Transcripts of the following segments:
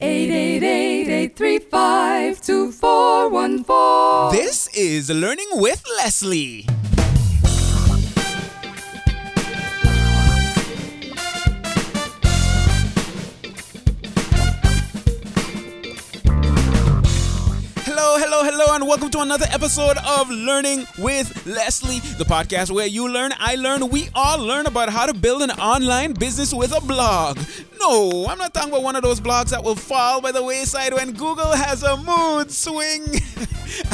888-835-2414. This is Learning with Leslie. Hello, hello, hello, and welcome to another episode of Learning with Leslie, the podcast where you learn, I learn, we all learn about how to build an online business with a blog. No, I'm not talking about one of those blogs that will fall by the wayside when Google has a mood swing.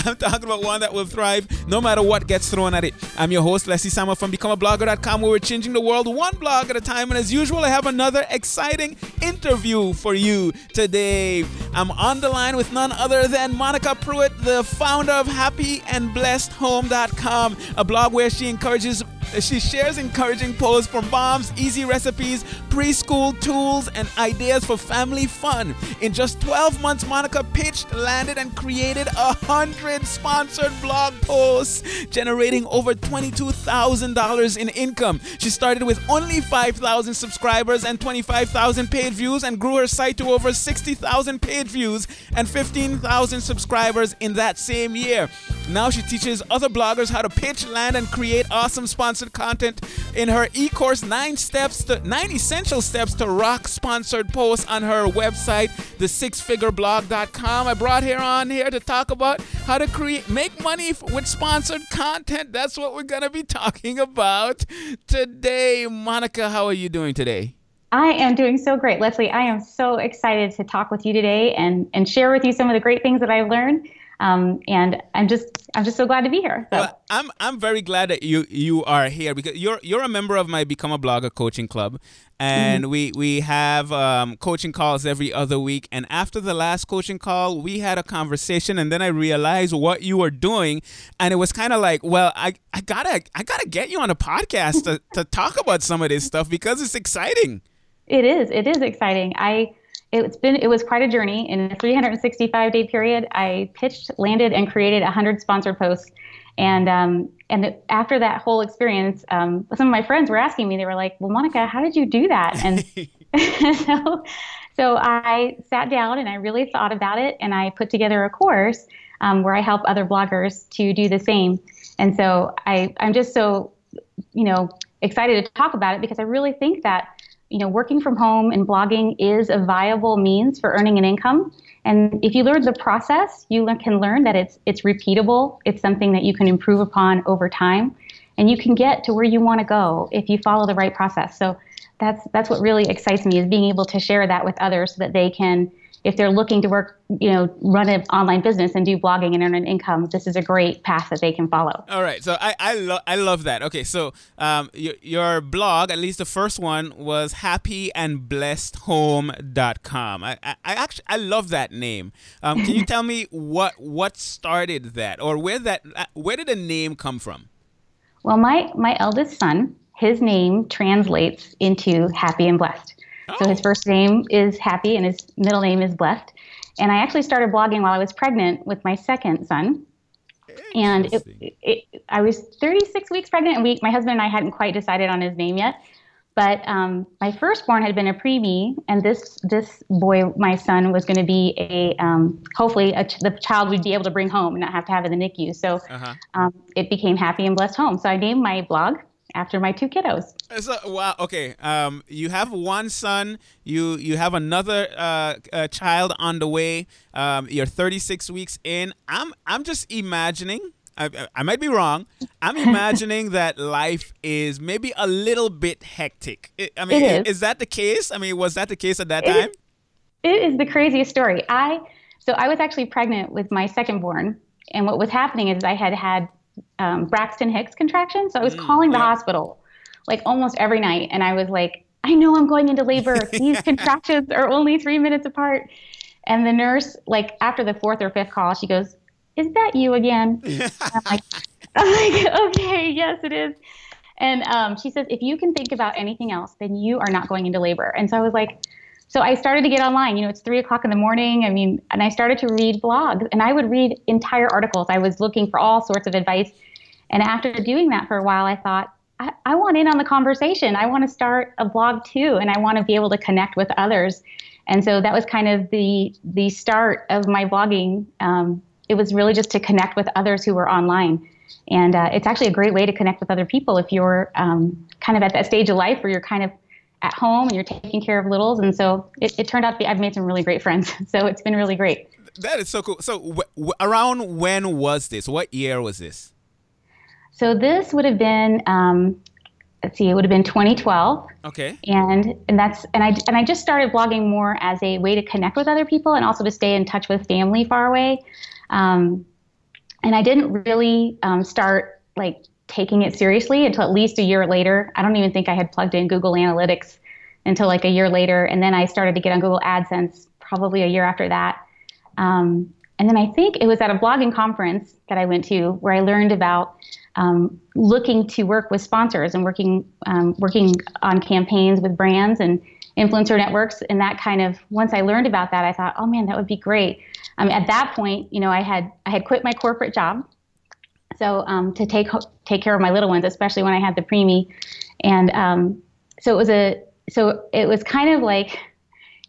I'm talking about one that will thrive no matter what gets thrown at it. I'm your host, Leslie Samuel from BecomeAblogger.com, where we're changing the world one blog at a time. And as usual, I have another exciting interview for you today. I'm on the line with none other than Monica Pruett, the founder of HappyAndBlessedHome.com, a blog where she encourages she shares encouraging posts for moms, easy recipes, preschool tools, and ideas for family fun. In just 12 months, Monica pitched, landed, and created hundred sponsored blog posts, generating over $22,000 in income. She started with only 5,000 subscribers and 25,000 paid views and grew her site to over 60,000 paid views and 15,000 subscribers in that same year. Now she teaches other bloggers how to pitch, land, and create awesome sponsored content in her e-course nine steps to nine essential steps to rock sponsored posts on her website, the6figureblog.com. I brought her on here to talk about how to create make money with sponsored content. That's what we're gonna be talking about today. Monica, how are you doing today? I am doing so great, Leslie. I am so excited to talk with you today and and share with you some of the great things that I've learned. Um, and I'm just I'm just so glad to be here. So. Well, I'm I'm very glad that you you are here because you're you're a member of my Become a Blogger coaching club, and mm-hmm. we we have um, coaching calls every other week. And after the last coaching call, we had a conversation, and then I realized what you were doing, and it was kind of like, well, I I gotta I gotta get you on a podcast to to talk about some of this stuff because it's exciting. It is. It is exciting. I it's been it was quite a journey. In a 365 day period i pitched landed and created 100 sponsored posts. And um, and after that whole experience um, some of my friends were asking me they were like well monica how did you do that? And so so i sat down and i really thought about it and i put together a course um, where i help other bloggers to do the same. And so i i'm just so you know excited to talk about it because i really think that you know, working from home and blogging is a viable means for earning an income. And if you learn the process, you can learn that it's it's repeatable. It's something that you can improve upon over time, and you can get to where you want to go if you follow the right process. So that's that's what really excites me is being able to share that with others so that they can if they're looking to work, you know, run an online business and do blogging and earn an income, this is a great path that they can follow. All right, so I I, lo- I love that. Okay, so um, your, your blog, at least the first one, was happyandblessedhome.com. I, I, I actually I love that name. Um, can you tell me what what started that, or where that uh, where did the name come from? Well, my my eldest son, his name translates into happy and blessed. Oh. So his oh. first name is Happy and his middle name is Blessed. And I actually started blogging while I was pregnant with my second son. And it, it, I was 36 weeks pregnant, and we, my husband and I hadn't quite decided on his name yet. But um, my firstborn had been a preemie, and this this boy, my son, was going to be a um, hopefully a ch- the child we'd be able to bring home and not have to have in the NICU. So uh-huh. um, it became Happy and Blessed Home. So I named my blog after my two kiddos. So, wow. Okay. Um, you have one son. You you have another uh, uh, child on the way. Um, you're 36 weeks in. I'm I'm just imagining. I, I might be wrong. I'm imagining that life is maybe a little bit hectic. I mean, is. is. that the case? I mean, was that the case at that it time? Is, it is the craziest story. I so I was actually pregnant with my second born, and what was happening is I had had um, Braxton Hicks contraction. So I was mm, calling the hospital like almost every night, and I was like, I know I'm going into labor. These contractions are only three minutes apart. And the nurse, like after the fourth or fifth call, she goes, "Is that you again?" I'm like, I'm like, okay, yes, it is. And um, she says, if you can think about anything else, then you are not going into labor. And so I was like, so I started to get online. You know, it's three o'clock in the morning. I mean, and I started to read blogs and I would read entire articles. I was looking for all sorts of advice. And after doing that for a while, I thought, I, I want in on the conversation. I want to start a blog too. And I want to be able to connect with others. And so that was kind of the the start of my blogging. Um, it was really just to connect with others who were online. And uh, it's actually a great way to connect with other people if you're um, kind of at that stage of life where you're kind of at home and you're taking care of littles. And so it, it turned out to be, I've made some really great friends. So it's been really great. That is so cool. So w- w- around when was this? What year was this? So this would have been, um, let's see, it would have been 2012. Okay. And and that's and I and I just started blogging more as a way to connect with other people and also to stay in touch with family far away. Um, and I didn't really um, start like taking it seriously until at least a year later. I don't even think I had plugged in Google Analytics until like a year later, and then I started to get on Google AdSense probably a year after that. Um, and then I think it was at a blogging conference that I went to where I learned about um, looking to work with sponsors and working um, working on campaigns with brands and influencer networks. And that kind of once I learned about that, I thought, oh man, that would be great. Um, at that point, you know, I had I had quit my corporate job, so um, to take take care of my little ones, especially when I had the preemie, and um, so it was a so it was kind of like,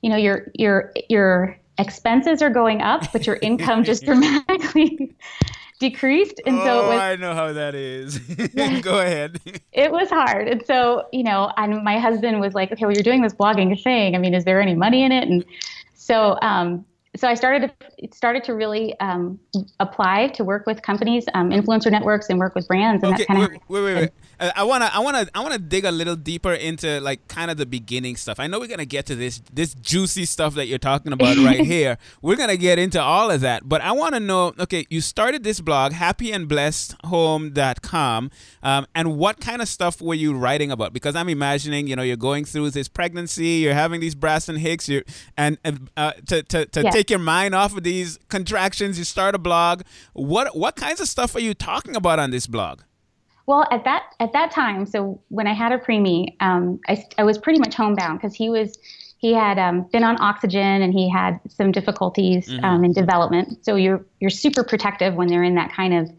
you know, your your your expenses are going up, but your income just dramatically decreased. And oh, so it was, I know how that is. Go ahead. It was hard. And so, you know, and my husband was like, okay, well, you're doing this blogging thing. I mean, is there any money in it? And so, um, so I started to started to really um, apply to work with companies, um, influencer networks, and work with brands. And okay, that kind wait, wait, wait, wait. Uh, I wanna, I wanna, I wanna dig a little deeper into like kind of the beginning stuff. I know we're gonna get to this, this juicy stuff that you're talking about right here. We're gonna get into all of that, but I want to know. Okay, you started this blog, happyandblessedhome.com, um, and what kind of stuff were you writing about? Because I'm imagining, you know, you're going through this pregnancy, you're having these Braxton Hicks, you and uh, to to, to yes. take your mind off of these contractions, you start a blog. What what kinds of stuff are you talking about on this blog? Well, at that at that time, so when I had a preemie, um, I, I was pretty much homebound because he was he had um, been on oxygen and he had some difficulties mm-hmm. um, in development. So you're you're super protective when they're in that kind of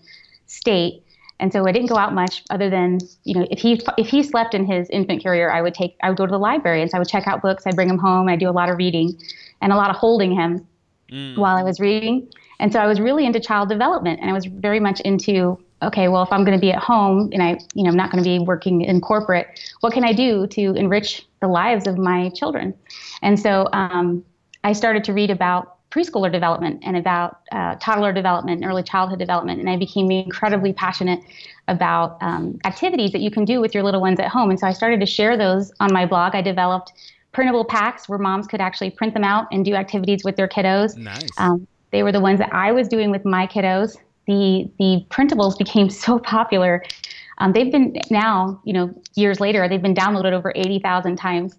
state. And so I didn't go out much, other than you know if he if he slept in his infant carrier, I would take I would go to the library and so I would check out books. I'd bring him home. I do a lot of reading and a lot of holding him mm. while I was reading. And so I was really into child development, and I was very much into okay, well, if I'm going to be at home and I, you know, I'm not going to be working in corporate, what can I do to enrich the lives of my children? And so um, I started to read about preschooler development and about uh, toddler development and early childhood development. And I became incredibly passionate about um, activities that you can do with your little ones at home. And so I started to share those on my blog. I developed printable packs where moms could actually print them out and do activities with their kiddos. Nice. Um, they were the ones that I was doing with my kiddos the the printables became so popular. Um, they've been now, you know, years later, they've been downloaded over 80,000 times,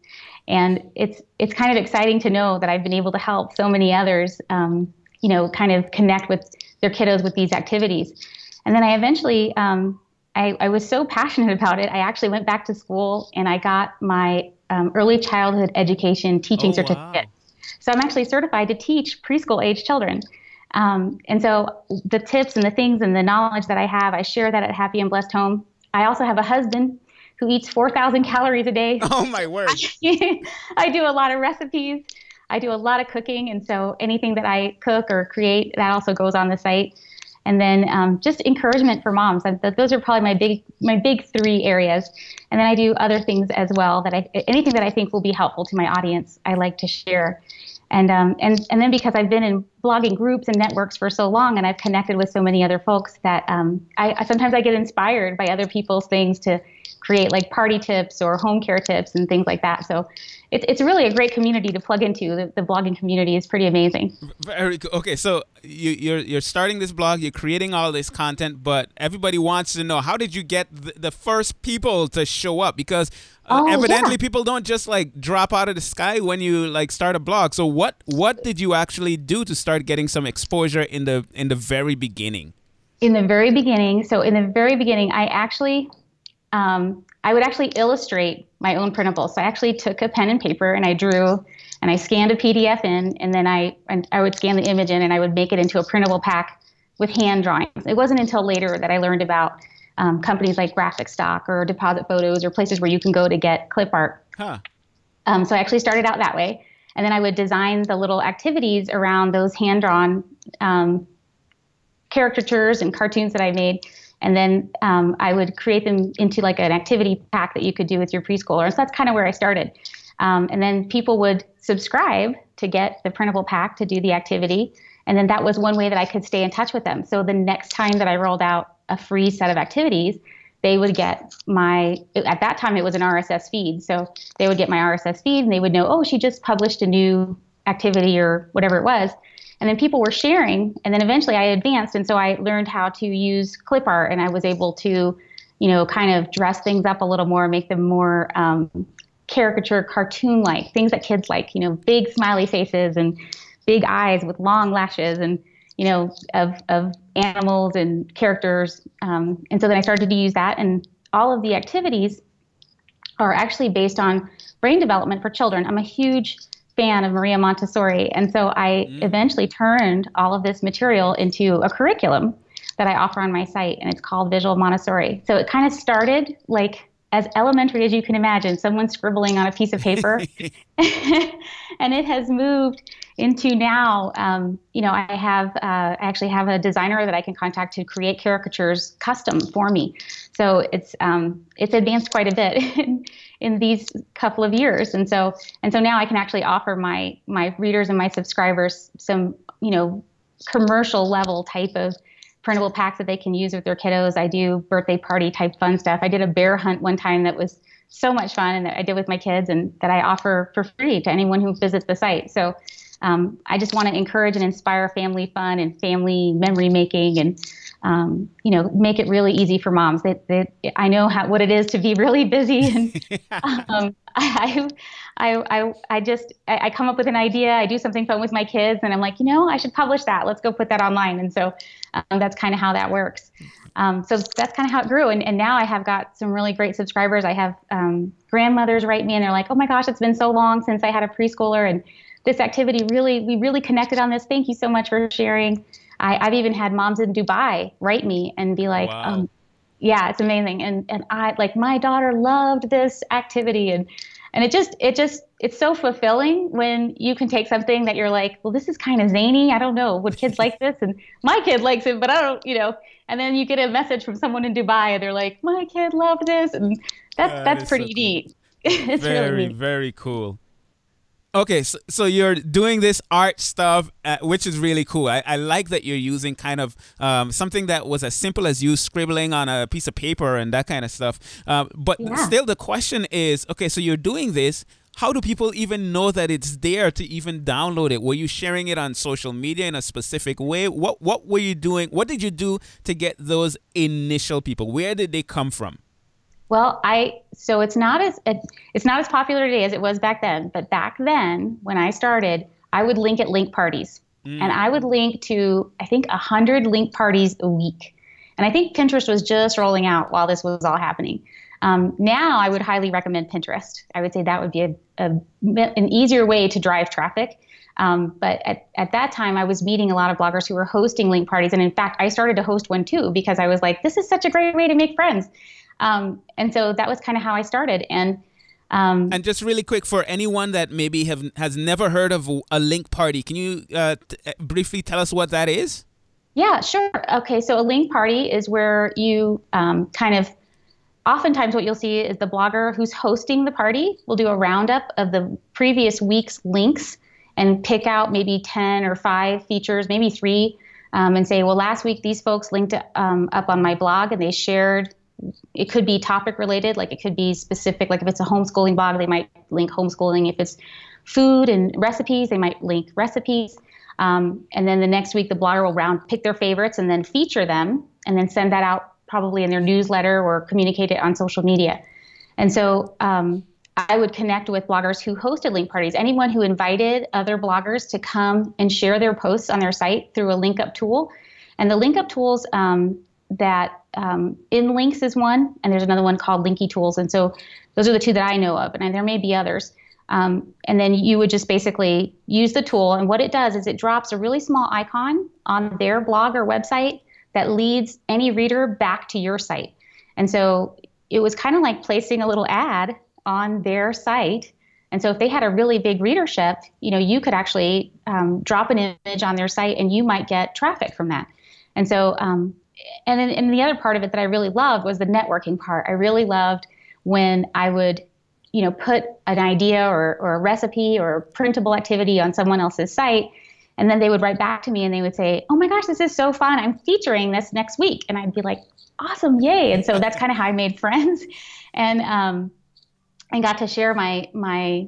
and it's it's kind of exciting to know that I've been able to help so many others, um, you know, kind of connect with their kiddos with these activities. And then I eventually, um, I, I, was so passionate about it, I actually went back to school and I got my um, early childhood education teaching oh, certificate. Wow. So I'm actually certified to teach preschool age children. Um, and so the tips and the things and the knowledge that I have, I share that at Happy and Blessed Home. I also have a husband who eats 4,000 calories a day. Oh my word. I do a lot of recipes. I do a lot of cooking. And so anything that I cook or create, that also goes on the site. And then um, just encouragement for moms. those are probably my big my big three areas. And then I do other things as well that I anything that I think will be helpful to my audience. I like to share. And, um, and, and then because I've been in blogging groups and networks for so long and I've connected with so many other folks that um, I, I, sometimes I get inspired by other people's things to create like party tips or home care tips and things like that. So it's, it's really a great community to plug into. The, the blogging community is pretty amazing. Very cool. Okay, so you, you're you're starting this blog, you're creating all this content, but everybody wants to know how did you get the, the first people to show up? Because uh, oh, evidently yeah. people don't just like drop out of the sky when you like start a blog. So what what did you actually do to start getting some exposure in the in the very beginning? In the very beginning, so in the very beginning, I actually um, I would actually illustrate my own printables. So I actually took a pen and paper and I drew and I scanned a PDF in, and then I and I would scan the image in and I would make it into a printable pack with hand drawings. It wasn't until later that I learned about um, companies like Graphic Stock or Deposit Photos or places where you can go to get clip art. Huh. Um, so I actually started out that way. and then I would design the little activities around those hand drawn um, caricatures and cartoons that I made. And then um, I would create them into like an activity pack that you could do with your preschooler. So that's kind of where I started. Um, and then people would subscribe to get the printable pack to do the activity. And then that was one way that I could stay in touch with them. So the next time that I rolled out a free set of activities, they would get my at that time it was an RSS feed. So they would get my RSS feed and they would know, oh, she just published a new activity or whatever it was. And then people were sharing, and then eventually I advanced, and so I learned how to use clip art, and I was able to, you know, kind of dress things up a little more, make them more um, caricature, cartoon-like, things that kids like, you know, big smiley faces and big eyes with long lashes, and you know, of of animals and characters. Um, and so then I started to use that, and all of the activities are actually based on brain development for children. I'm a huge fan of Maria Montessori, and so I mm. eventually turned all of this material into a curriculum that I offer on my site, and it's called Visual Montessori. So it kind of started like as elementary as you can imagine, someone scribbling on a piece of paper, and it has moved into now, um, you know, I have uh, I actually have a designer that I can contact to create caricatures custom for me. So it's um, it's advanced quite a bit in, in these couple of years, and so and so now I can actually offer my my readers and my subscribers some you know commercial level type of printable packs that they can use with their kiddos. I do birthday party type fun stuff. I did a bear hunt one time that was so much fun and that I did with my kids and that I offer for free to anyone who visits the site. So um, I just want to encourage and inspire family fun and family memory making and um, you know make it really easy for moms. That, that I know how, what it is to be really busy and um, I, I, I, I just I, I come up with an idea. I do something fun with my kids, and I'm like, you know, I should publish that. Let's go put that online. And so um, that's kind of how that works. Um, so that's kind of how it grew. And, and now I have got some really great subscribers. I have um, grandmothers write me and they're like, oh my gosh, it's been so long since I had a preschooler. And this activity really, we really connected on this. Thank you so much for sharing. I, have even had moms in Dubai write me and be like, wow. um, yeah, it's amazing. And, and I like my daughter loved this activity. And, and it just, it just, it's so fulfilling when you can take something that you're like, well, this is kind of zany. I don't know. Would kids like this? And my kid likes it, but I don't, you know, and then you get a message from someone in Dubai and they're like, my kid loved this. And that's, uh, that's pretty so neat. It's very, really neat. very cool. Okay, so, so you're doing this art stuff, uh, which is really cool. I, I like that you're using kind of um, something that was as simple as you scribbling on a piece of paper and that kind of stuff. Uh, but yeah. still, the question is okay, so you're doing this. How do people even know that it's there to even download it? Were you sharing it on social media in a specific way? What What were you doing? What did you do to get those initial people? Where did they come from? Well, I so it's not as it's not as popular today as it was back then. But back then, when I started, I would link at link parties, mm. and I would link to I think a hundred link parties a week. And I think Pinterest was just rolling out while this was all happening. Um, now, I would highly recommend Pinterest. I would say that would be a, a an easier way to drive traffic. Um, but at, at that time, I was meeting a lot of bloggers who were hosting link parties. And in fact, I started to host one too because I was like, this is such a great way to make friends. Um, and so that was kind of how I started. And um, and just really quick for anyone that maybe have has never heard of a link party, can you uh, t- uh, briefly tell us what that is? Yeah, sure. Okay, so a link party is where you um, kind of oftentimes what you'll see is the blogger who's hosting the party will do a roundup of the previous week's links and pick out maybe 10 or 5 features, maybe 3, um, and say, well, last week these folks linked um, up on my blog and they shared it could be topic related, like it could be specific. Like if it's a homeschooling blog, they might link homeschooling. If it's food and recipes, they might link recipes. Um, and then the next week, the blogger will round pick their favorites and then feature them, and then send that out probably in their newsletter or communicate it on social media. And so um, I would connect with bloggers who hosted link parties. Anyone who invited other bloggers to come and share their posts on their site through a link up tool. And the link up tools um, that um, InLinkz is one, and there's another one called Linky Tools. And so those are the two that I know of, and there may be others. Um, and then you would just basically use the tool, and what it does is it drops a really small icon on their blog or website that leads any reader back to your site. And so it was kind of like placing a little ad on their site And so if they had a really big readership, you know, you could actually um, drop an image on their site and you might get traffic from that. And so, um, and then and the other part of it that I really loved was the networking part. I really loved when I would, you know, put an idea or, or a recipe or a printable activity on someone else's site. And then they would write back to me and they would say, Oh my gosh, this is so fun. I'm featuring this next week. And I'd be like, Awesome, yay. And so that's kind of how I made friends. And um, and got to share my my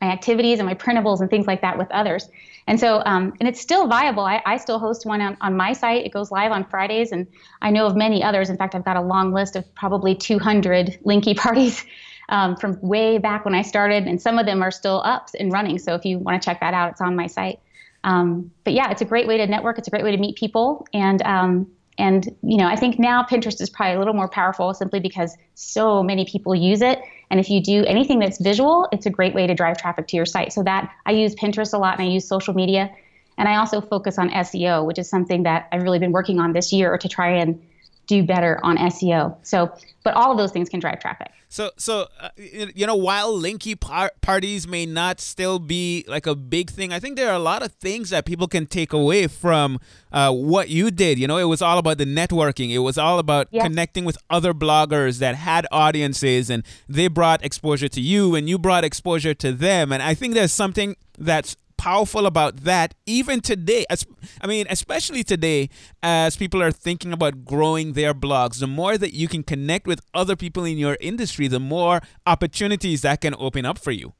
my activities and my printables and things like that with others. And so, um, and it's still viable. I, I still host one on, on, my site. It goes live on Fridays, and I know of many others. In fact, I've got a long list of probably 200 Linky parties um, from way back when I started, and some of them are still up and running. So if you want to check that out, it's on my site. Um, but yeah, it's a great way to network. It's a great way to meet people, and um, and you know, I think now Pinterest is probably a little more powerful simply because so many people use it. And if you do anything that's visual, it's a great way to drive traffic to your site. So that I use Pinterest a lot and I use social media. And I also focus on SEO, which is something that I've really been working on this year to try and do better on SEO. So, but all of those things can drive traffic. So, so uh, you know, while linky par- parties may not still be like a big thing, I think there are a lot of things that people can take away from uh, what you did. You know, it was all about the networking. It was all about yes. connecting with other bloggers that had audiences, and they brought exposure to you, and you brought exposure to them. And I think there's something that's powerful about that even today as i mean especially today as people are thinking about growing their blogs. The more that you can connect with other people in your industry the more opportunities that can open up for you.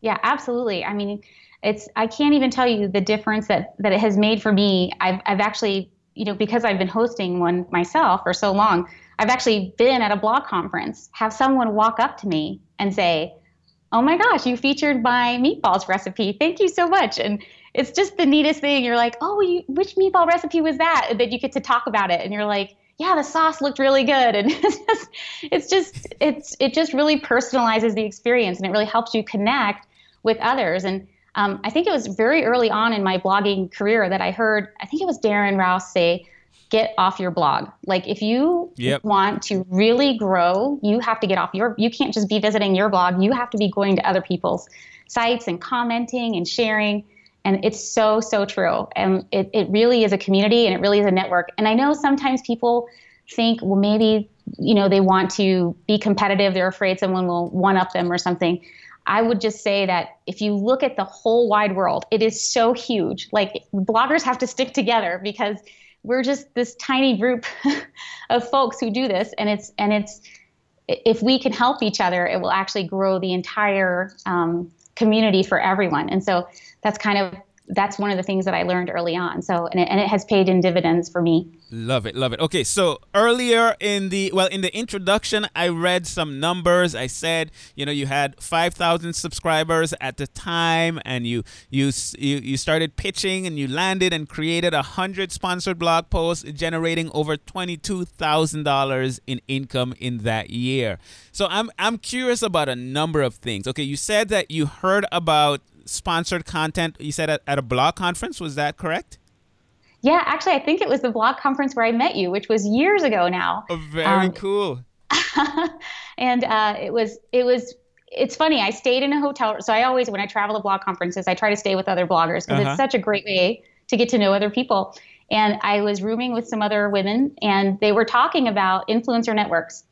Yeah absolutely. I mean it's i can't even tell you the difference that that it has made for me. I've i've actually you know because i've been hosting one myself for so long i've actually been at a blog conference have someone walk up to me and say oh my gosh, you featured my meatballs recipe. Thank you so much. And it's just the neatest thing. You're like, oh, you, which meatball recipe was that? And then you get to talk about it, and you're like, yeah, the sauce looked really good. And it's just, it's just, it's, it just really personalizes the experience, and it really helps you connect with others. And um, I think it was very early on in my blogging career that I heard, I think it was Darren Rowse say, get off your blog. Like if you yep. want to really grow, you have to get off your you can't just be visiting your blog. You have to be going to other people's sites and commenting and sharing. And it's so, so true. And it, it really is a community and it really is a network. And I know sometimes people think, well, maybe, you know, they want to be competitive. They're afraid someone will one up them or something. I would just say that if you look at the whole wide world, it is so huge. Like bloggers have to stick together because we're just this tiny group of folks who do this and it's and it's if we can help each other it will actually grow the entire um, community for everyone. And so that's kind of that's one of the things that I learned early on. So, and it, and it has paid in dividends for me. Love it, love it. Okay, so earlier in the well, in the introduction, I read some numbers. I said, you know, you had five thousand subscribers at the time, and you you you you started pitching, and you landed and created a hundred sponsored blog posts, generating over twenty two thousand dollars in income in that year. So I'm I'm curious about a number of things. Okay, you said that you heard about sponsored content you said at, at a blog conference was that correct? Yeah actually i think it was the blog conference where i met you which was years ago now. Oh, very um, cool. And uh, it was it was it's funny i stayed in a hotel so i always when i travel to blog conferences i try to stay with other bloggers because uh-huh. it's such a great way to get to know other people. And i was rooming with some other women and they were talking about influencer networks.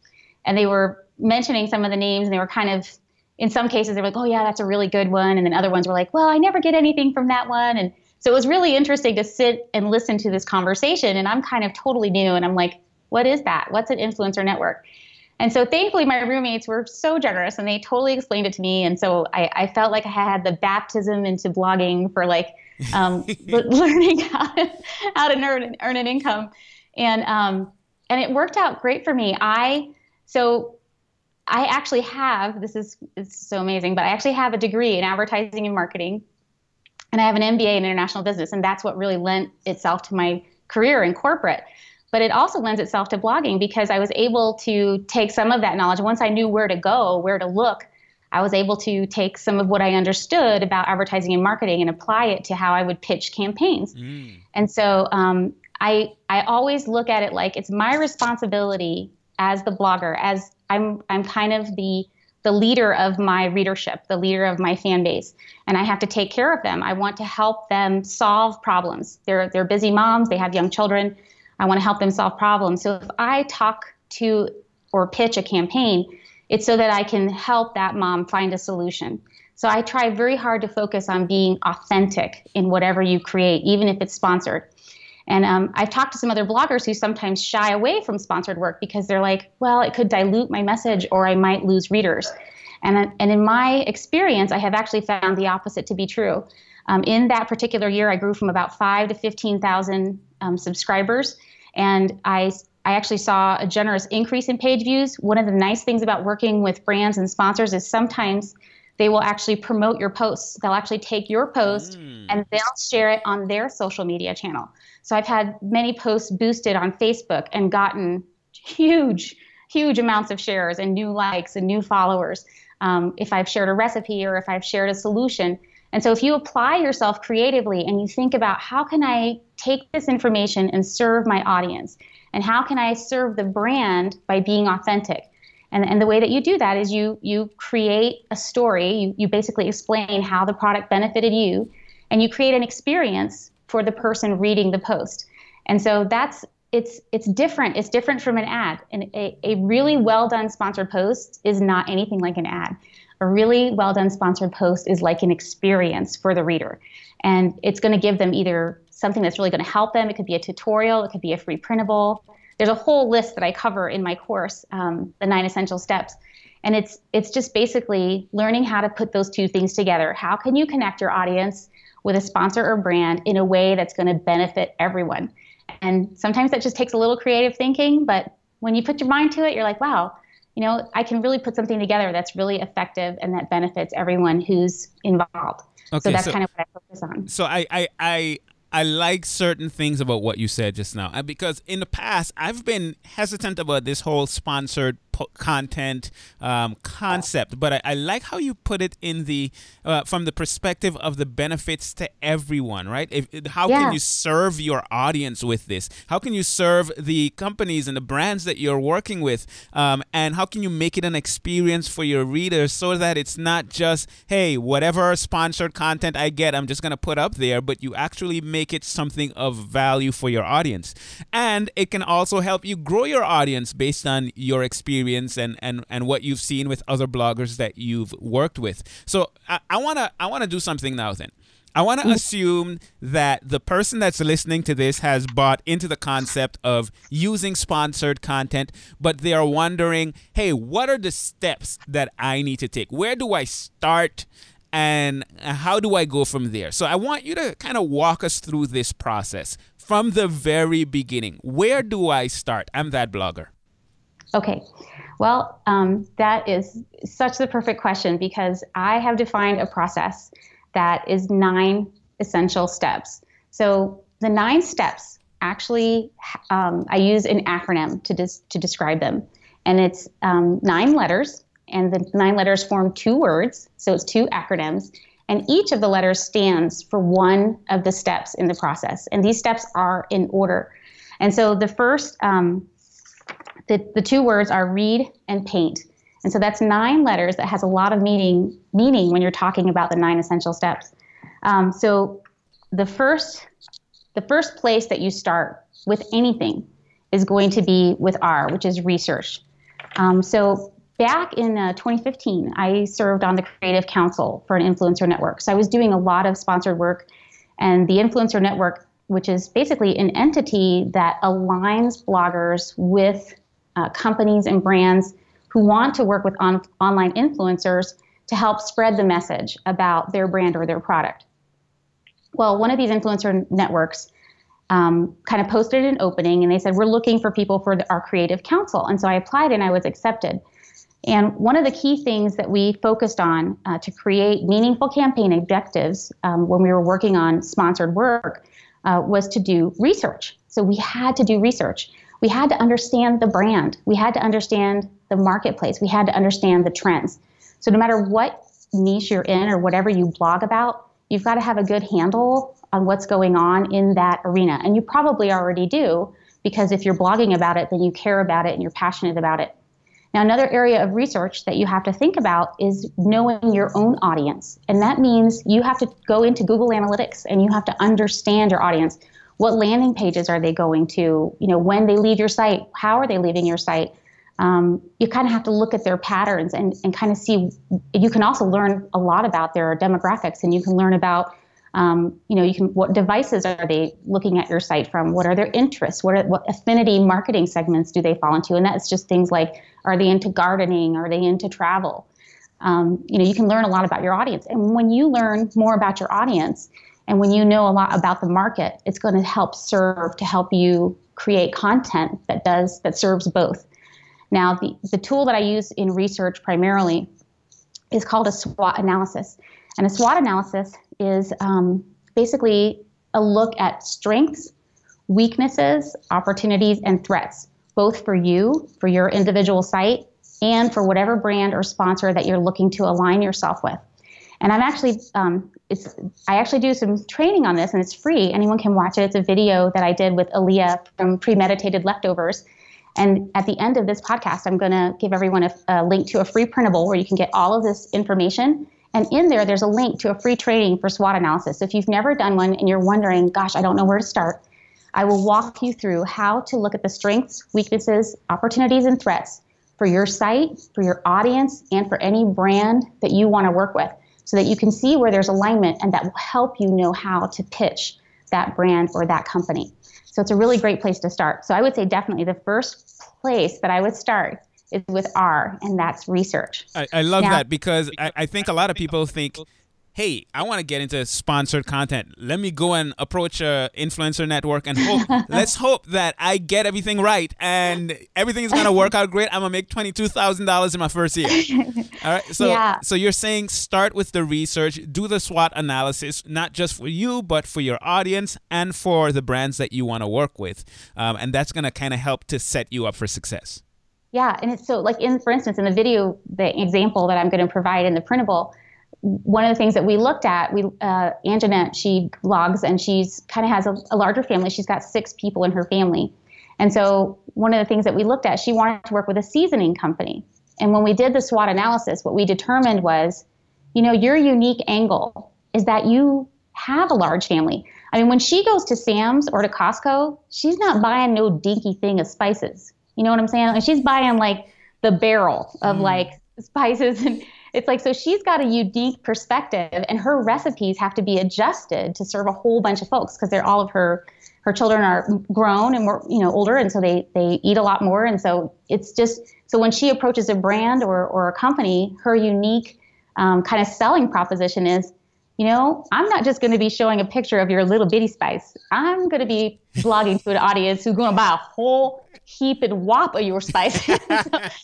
And they were mentioning some of the names and they were kind of in some cases they're like, oh yeah, that's a really good one, and then other ones were like, well, I never get anything from that one, and so it was really interesting to sit and listen to this conversation. And I'm kind of totally new, and I'm like, what is that? What's an influencer network? And so thankfully, my roommates were so generous, and they totally explained it to me. And so I, I felt like I had the baptism into blogging for like um, learning how to, how to earn, earn an income, and um, and it worked out great for me. I so I actually have this is it's so amazing, but I actually have a degree in advertising and marketing, and I have an MBA in international business, and that's what really lent itself to my career in corporate. But it also lends itself to blogging because I was able to take some of that knowledge. Once I knew where to go, where to look, I was able to take some of what I understood about advertising and marketing and apply it to how I would pitch campaigns. Mm. And so um, I I always look at it like it's my responsibility as the blogger, as I'm I'm kind of the the leader of my readership, the leader of my fan base, and I have to take care of them. I want to help them solve problems. They're they're busy moms, they have young children. I want to help them solve problems. So if I talk to or pitch a campaign, it's so that I can help that mom find a solution. So I try very hard to focus on being authentic in whatever you create, even if it's sponsored. And um, I've talked to some other bloggers who sometimes shy away from sponsored work because they're like, well, it could dilute my message or I might lose readers. And, and in my experience, I have actually found the opposite to be true. Um, in that particular year, I grew from about five to 15,000 um, subscribers. And I, I actually saw a generous increase in page views. One of the nice things about working with brands and sponsors is sometimes they will actually promote your posts. They'll actually take your post mm. and they'll share it on their social media channel. So I've had many posts boosted on Facebook and gotten huge, huge amounts of shares and new likes and new followers. Um, if I've shared a recipe or if I've shared a solution. And so if you apply yourself creatively and you think about how can I take this information and serve my audience? And how can I serve the brand by being authentic? And, and the way that you do that is you you create a story, you, you basically explain how the product benefited you, and you create an experience for the person reading the post. And so that's it's it's different. It's different from an ad. And a, a really well done sponsored post is not anything like an ad. A really well done sponsored post is like an experience for the reader. And it's going to give them either something that's really going to help them. It could be a tutorial, it could be a free printable. There's a whole list that I cover in my course, um, the nine essential steps. And it's it's just basically learning how to put those two things together. How can you connect your audience with a sponsor or brand in a way that's going to benefit everyone. And sometimes that just takes a little creative thinking, but when you put your mind to it, you're like, wow, you know, I can really put something together that's really effective and that benefits everyone who's involved. Okay, so that's so, kind of what I focus on. So I, I, I I like certain things about what you said just now uh, because in the past I've been hesitant about this whole sponsored po- content um, concept, but I, I, like how you put it in the uh, from the perspective of the benefits to everyone, right? If, how yeah. can you serve your audience with this? How can you serve the companies and the brands that you're working with, um, and how can you make it an experience for your readers so that it's not just hey, whatever sponsored content I get, I'm just gonna put up there, but you actually make it something of value for your audience, and it can also help you grow your audience based on your experience experience and, and, and what you've seen with other bloggers that you've worked with. So I, I wanna I wanna do something now then. I want to mm. assume that the person that's listening to this has bought into the concept of using sponsored content, but they are wondering, hey, what are the steps that I need to take? Where do I start? And how do I go from there? So I want you to kind of walk us through this process from the very beginning. Where do I start? I'm that blogger. Okay. Well, um, that is such the perfect question because I have defined a process that is nine essential steps. So the nine steps actually, um, I use an acronym to, dis- to describe them. And it's um, nine letters, and the nine letters form two words. So it's two acronyms. And each of the letters stands for one of the steps in the process. And these steps are in order. And so the first um, the, the two words are read and paint. And so that's nine letters that has a lot of meaning meaning when you're talking about the nine essential steps. Um, so the first the first place that you start with anything is going to be with R, which is research. Um, so back in uh, 2015, I served on the creative council for an influencer network. So I was doing a lot of sponsored work, and the influencer network, which is basically an entity that aligns bloggers with uh, companies and brands who want to work with on- online influencers to help spread the message about their brand or their product. Well, one of these influencer networks um, kind of posted an opening and they said, We're looking for people for the, our creative council. And so I applied and I was accepted. And one of the key things that we focused on uh, to create meaningful campaign objectives um, when we were working on sponsored work uh, was to do research. So we had to do research we had to understand the brand. We had to understand the marketplace. We had to understand the trends. So no matter what niche you're in or whatever you blog about, you've got to have a good handle on what's going on in that arena. And you probably already do because if you're blogging about it, then you care about it and you're passionate about it. Now, another area of research that you have to think about is knowing your own audience. And that means you have to go into Google Analytics and you have to understand your audience. What landing pages are they going to? You know, when they leave your site, how are they leaving your site? Um, you kind of have to look at their patterns and, and kind of see. You can also learn a lot about their demographics and you can learn about um, you know, you can what devices are they looking at your site from? What are their interests? What are, what affinity marketing segments do they fall into? And that's just things like are they into gardening? Are they into travel? Um, you know, you can learn a lot about your audience. And when you learn more about your audience, and when you know a lot about the market, it's going to help serve to help you create content that does that serves both. Now, the, the tool that I use in research primarily is called a SWOT analysis. And a SWOT analysis is um, basically a look at strengths, weaknesses, opportunities, and threats, both for you, for your individual site, and for whatever brand or sponsor that you're looking to align yourself with. And I'm actually, um, it's, I actually do some training on this, and it's free. Anyone can watch it. It's a video that I did with Aaliyah from Premeditated Leftovers. And at the end of this podcast, I'm going to give everyone a, a link to a free printable where you can get all of this information and in there, there's a link to a free training for SWOT analysis. So if you've never done one and you're wondering, gosh, I don't know where to start, I will walk you through how to look at the strengths, weaknesses, opportunities, and threats for your site, for your audience, and for any brand that you want to work with so that you can see where there's alignment and that will help you know how to pitch that brand or that company. So it's a really great place to start. So I would say definitely the first place that I would start is with R, and that's research. I, I love now, that because I, I think a lot of people think, hey, I want to get into sponsored content. Let me go and approach a influencer network and hope. let's hope that I get everything right and everything is gonna work out great. I'm gonna make twenty two thousand dollars in my first year. All right. So yeah. so you're saying start with the research, do the SWOT analysis, not just for you but for your audience and for the brands that you want to work with, um, and that's gonna kind of help to set you up for success. Yeah, and it's so like in for instance in the video, the example that I'm going to provide in the printable, one of the things that we looked at, we uh, Anjanette, she blogs and she's kind of has a, a larger family. She's got six people in her family, and so one of the things that we looked at, she wanted to work with a seasoning company. And when we did the SWOT analysis, what we determined was, you know, your unique angle is that you have a large family. I mean, when she goes to Sam's or to Costco, she's not buying no dinky thing of spices. You know what I'm saying? And she's buying like the barrel of mm. like spices and it's like so she's got a unique perspective and her recipes have to be adjusted to serve a whole bunch of folks because they're all of her her children are grown and more you know older. And so they they eat a lot more. And so it's just so when she approaches a brand or or a company her unique um, kind of selling proposition is you know, I'm not just going to be showing a picture of your little bitty spice. I'm going to be blogging to an audience who's going to buy a whole heap and whop of your spice. so,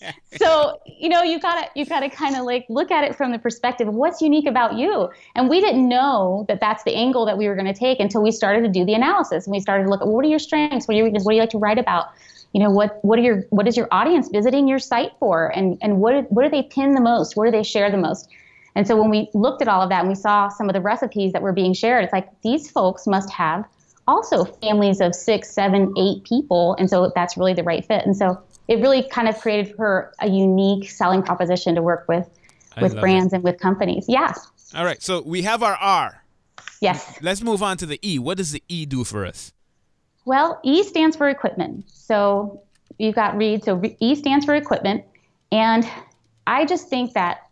so, you know, you gotta you gotta kind of like look at it from the perspective of what's unique about you. And we didn't know that that's the angle that we were going to take until we started to do the analysis and we started to look at what are your strengths, what are your weaknesses, what do you like to write about. You know what? What are your what is your audience visiting your site for, and and what what do they pin the most? What do they share the most? And so when we looked at all of that and we saw some of the recipes that were being shared, it's like these folks must have also families of six, seven, eight people. And so that's really the right fit. And so it really kind of created her a unique selling proposition to work with with brands it. and with companies. Yeah. All right. So we have our R. Yes. Let's move on to the E. What does the E do for us? Well, E stands for equipment. So you've got read. So E stands for equipment. And I just think that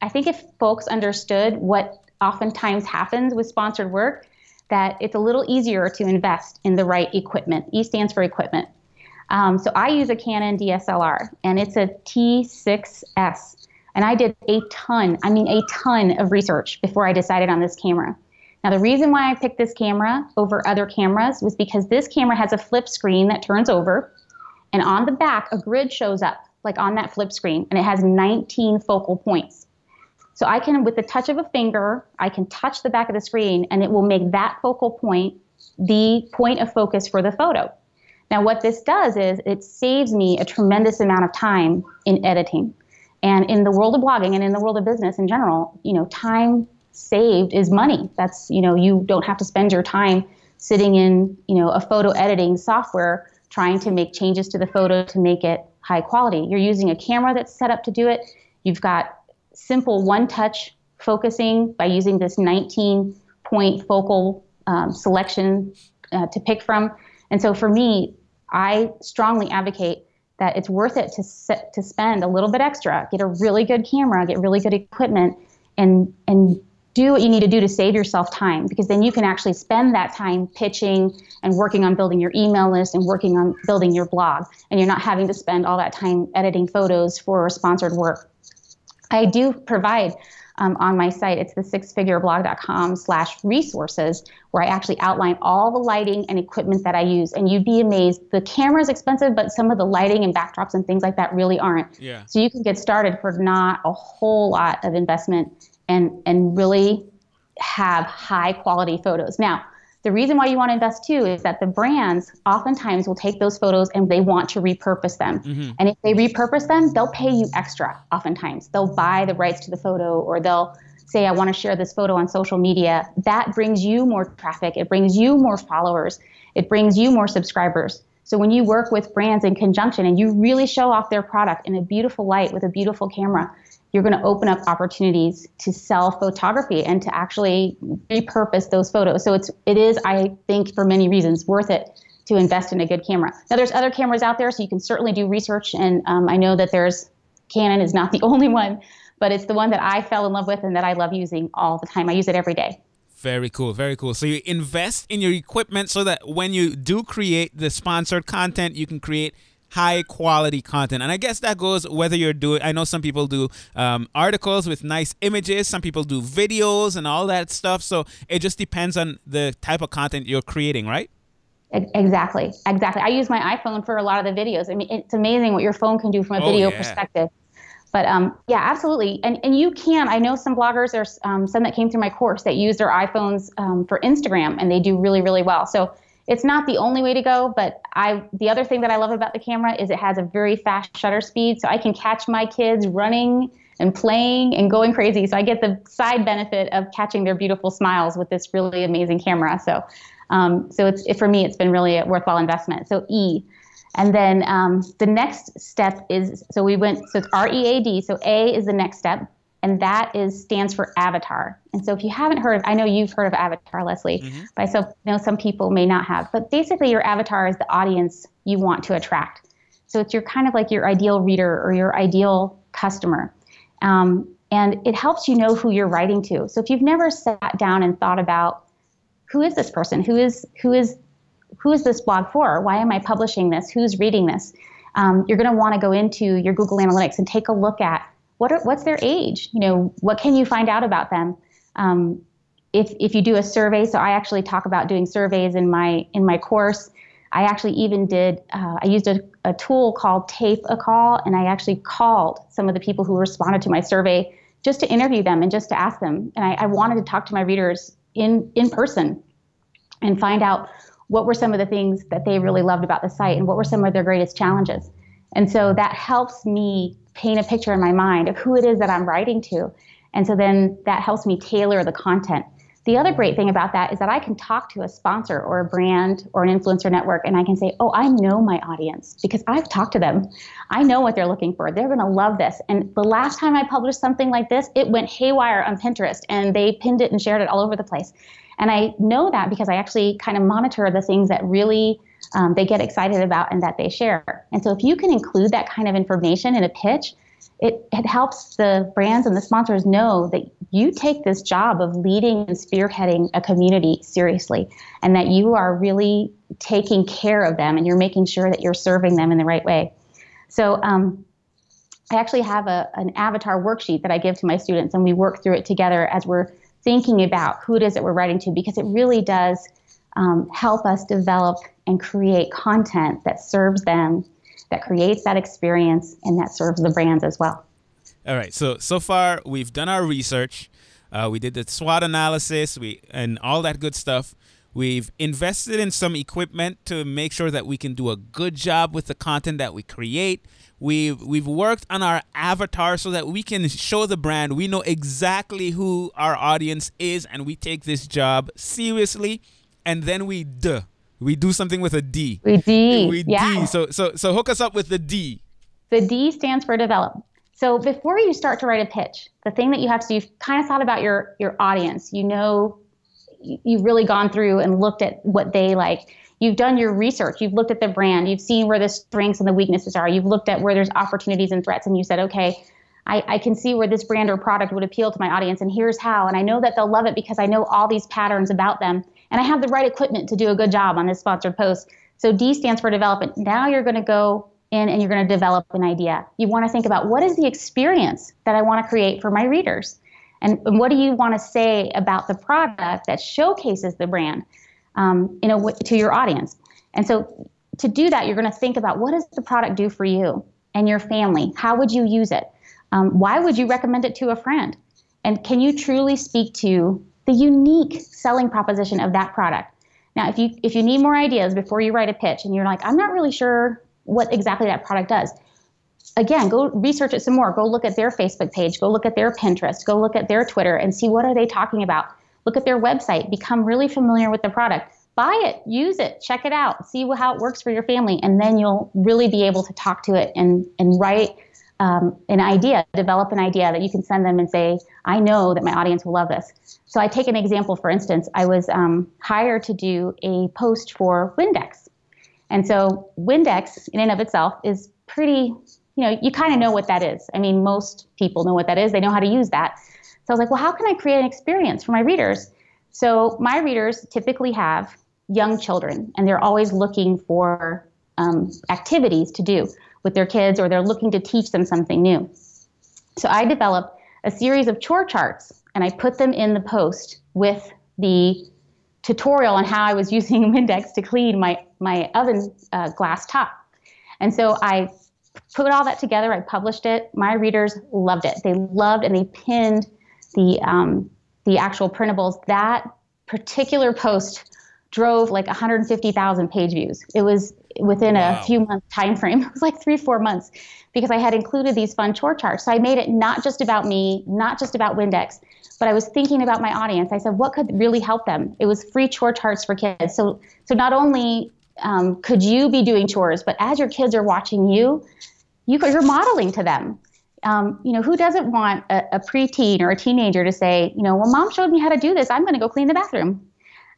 I think if folks understood what oftentimes happens with sponsored work, that it's a little easier to invest in the right equipment. E stands for equipment. Um, so I use a Canon DSLR, and it's a T6S. And I did a ton, I mean, a ton of research before I decided on this camera. Now, the reason why I picked this camera over other cameras was because this camera has a flip screen that turns over, and on the back, a grid shows up, like on that flip screen, and it has 19 focal points. So I can, with the touch of a finger, I can touch the back of the screen and it will make that focal point the point of focus for the photo. Now, what this does is it saves me a tremendous amount of time in editing. And in the world of blogging and in the world of business in general, you know, time saved is money. That's, you know, you don't have to spend your time sitting in, you know, a photo editing software trying to make changes to the photo to make it high quality. You're using a camera that's set up to do it. You've got simple one touch focusing by using this 19 point focal um, selection uh, to pick from. And so for me, I strongly advocate that it's worth it to set, to spend a little bit extra, get a really good camera, get really good equipment, and and do what you need to do to save yourself time because then you can actually spend that time pitching and working on building your email list and working on building your blog and you're not having to spend all that time editing photos for sponsored work i do provide um, on my site it's the sixfigureblog.com slash resources where i actually outline all the lighting and equipment that i use and you'd be amazed the camera is expensive but some of the lighting and backdrops and things like that really aren't yeah. so you can get started for not a whole lot of investment and and really have high quality photos. Now, the reason why you want to invest too is that the brands oftentimes will take those photos and they want to repurpose them. Mm-hmm. And if they repurpose them, they'll pay you extra oftentimes. They'll buy the rights to the photo or they'll say, I want to share this photo on social media. That brings you more traffic, it brings you more followers, it brings you more subscribers. So when you work with brands in conjunction and you really show off their product in a beautiful light with a beautiful camera, you're going to open up opportunities to sell photography and to actually repurpose those photos. So it's it is I think for many reasons worth it to invest in a good camera. Now there's other cameras out there, so you can certainly do research. And um, I know that there's Canon is not the only one, but it's the one that I fell in love with and that I love using all the time. I use it every day. Very cool, very cool. So you invest in your equipment so that when you do create the sponsored content, you can create high quality content. And I guess that goes whether you're doing, I know some people do um, articles with nice images, some people do videos and all that stuff. So it just depends on the type of content you're creating, right? Exactly, exactly. I use my iPhone for a lot of the videos. I mean, it's amazing what your phone can do from a oh, video yeah. perspective. But um, yeah, absolutely. And and you can. I know some bloggers. There's um, some that came through my course that use their iPhones um, for Instagram, and they do really really well. So it's not the only way to go, but I the other thing that I love about the camera is it has a very fast shutter speed, so I can catch my kids running and playing and going crazy. So I get the side benefit of catching their beautiful smiles with this really amazing camera. So um, so it's it, for me, it's been really a worthwhile investment. So E. And then um, the next step is so we went so it's R E A D. So A is the next step and that is stands for avatar. And so if you haven't heard of, I know you've heard of avatar, Leslie, mm-hmm. but I know some people may not have. But basically, your avatar is the audience you want to attract. So it's your kind of like your ideal reader or your ideal customer, um, and it helps you know who you're writing to. So if you've never sat down and thought about who is this person, who is who is who is this blog for? Why am I publishing this? Who's reading this? Um, you're going to want to go into your Google Analytics and take a look at what are, what's their age? You know, what can you find out about them? Um, if if you do a survey, so I actually talk about doing surveys in my in my course. I actually even did. Uh, I used a, a tool called TapeACall, and I actually called some of the people who responded to my survey just to interview them and just to ask them. And I, I wanted to talk to my readers in in person and find out what were some of the things that they really loved about the site and what were some of their greatest challenges. And so that helps me paint a picture in my mind of who it is that I'm writing to. And so then that helps me tailor the content. The other great thing about that is that I can talk to a sponsor or a brand or an influencer network and I can say, Oh, I know my audience because I've talked to them. I know what they're looking for. They're going to love this. And the last time I published something like this, it went haywire on Pinterest and they pinned it and shared it all over the place. And I know that because I actually kind of monitor the things that really um, they get excited about and that they share. And so if you can include that kind of information in a pitch, it, it helps the brands and the sponsors know that you take this job of leading and spearheading a community seriously and that you are really taking care of them and you're making sure that you're serving them in the right way. So um, I actually have a, an avatar worksheet that I give to my students and we work through it together as we're thinking about who it is that we're writing to because it really does um, help us develop and create content that serves them, that creates that experience, and that serves the brands as well. All right. So so far we've done our research. Uh, we did the SWOT analysis. We and all that good stuff. We've invested in some equipment to make sure that we can do a good job with the content that we create. We've we've worked on our avatar so that we can show the brand we know exactly who our audience is and we take this job seriously and then we duh we do something with a D. We D. We yeah. D. So so so hook us up with the D. The D stands for develop. So before you start to write a pitch, the thing that you have to do, you've kind of thought about your your audience. You know, you've really gone through and looked at what they like. You've done your research. You've looked at the brand. You've seen where the strengths and the weaknesses are. You've looked at where there's opportunities and threats, and you said, okay, I, I, can see where this brand or product would appeal to my audience, and here's how. And I know that they'll love it because I know all these patterns about them, and I have the right equipment to do a good job on this sponsored post. So D stands for development. Now you're going to go in and you're going to develop an idea. You want to think about what is the experience that I want to create for my readers? And, and what do you want to say about the product that showcases the brand um, in to your audience? And so to do that, you're going to think about what does the product do for you and your family? How would you use it? Um, why would you recommend it to a friend? And can you truly speak to the unique selling proposition of that product? Now, if you if you need more ideas before you write a pitch and you're like, I'm not really sure what exactly that product does, again, go research it some more. Go look at their Facebook page, go look at their Pinterest, go look at their Twitter and see what are they talking about. Look at their website, become really familiar with the product. Buy it, use it, check it out, see how it works for your family, and then you'll really be able to talk to it and, and write um, an idea, develop an idea that you can send them and say, I know that my audience will love this. So I take an example, for instance, I was um, hired to do a post for Windex. And so Windex in and of itself is pretty, you know, you kind of know what that is. I mean, most people know what that is. They know how to use that. So I was like, well, how can I create an experience for my readers? So my readers typically have young children, and they're always looking for um, activities to do with their kids or they're looking to teach them something new. So I developed a series of chore charts and I put them in the post with the tutorial on how I was using Windex to clean my, my oven uh, glass top. And so I put all that together. I published it. My readers loved it. They loved and they pinned the, um, the actual printables. That particular post drove like 150,000 page views. It was within wow. a few month time frame. It was like three, four months because I had included these fun chore charts. So I made it not just about me, not just about Windex, but I was thinking about my audience. I said, what could really help them? It was free chore charts for kids. So, so not only um, could you be doing chores, but as your kids are watching you, you you're modeling to them. Um, you know, who doesn't want a, a preteen or a teenager to say, you know, well, mom showed me how to do this. I'm going to go clean the bathroom.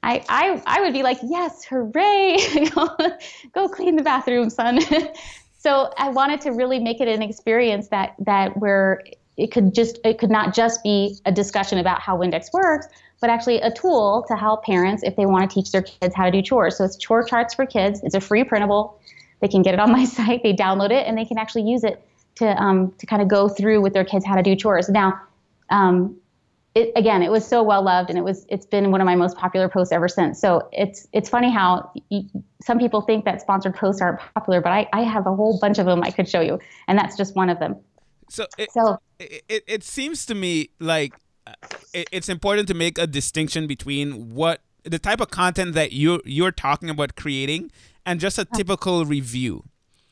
I, I, I would be like, yes, hooray, go clean the bathroom, son. so I wanted to really make it an experience that, that where it could just, it could not just be a discussion about how Windex works, but actually a tool to help parents if they want to teach their kids how to do chores. So it's chore charts for kids. It's a free printable. They can get it on my site. They download it and they can actually use it to, um, to kind of go through with their kids how to do chores. Now, um, it, again, it was so well loved, and it was it's been one of my most popular posts ever since. So it's it's funny how you, some people think that sponsored posts aren't popular, but I, I have a whole bunch of them I could show you, and that's just one of them. So it, so it, it seems to me like uh, it, it's important to make a distinction between what the type of content that you you're talking about creating and just a typical review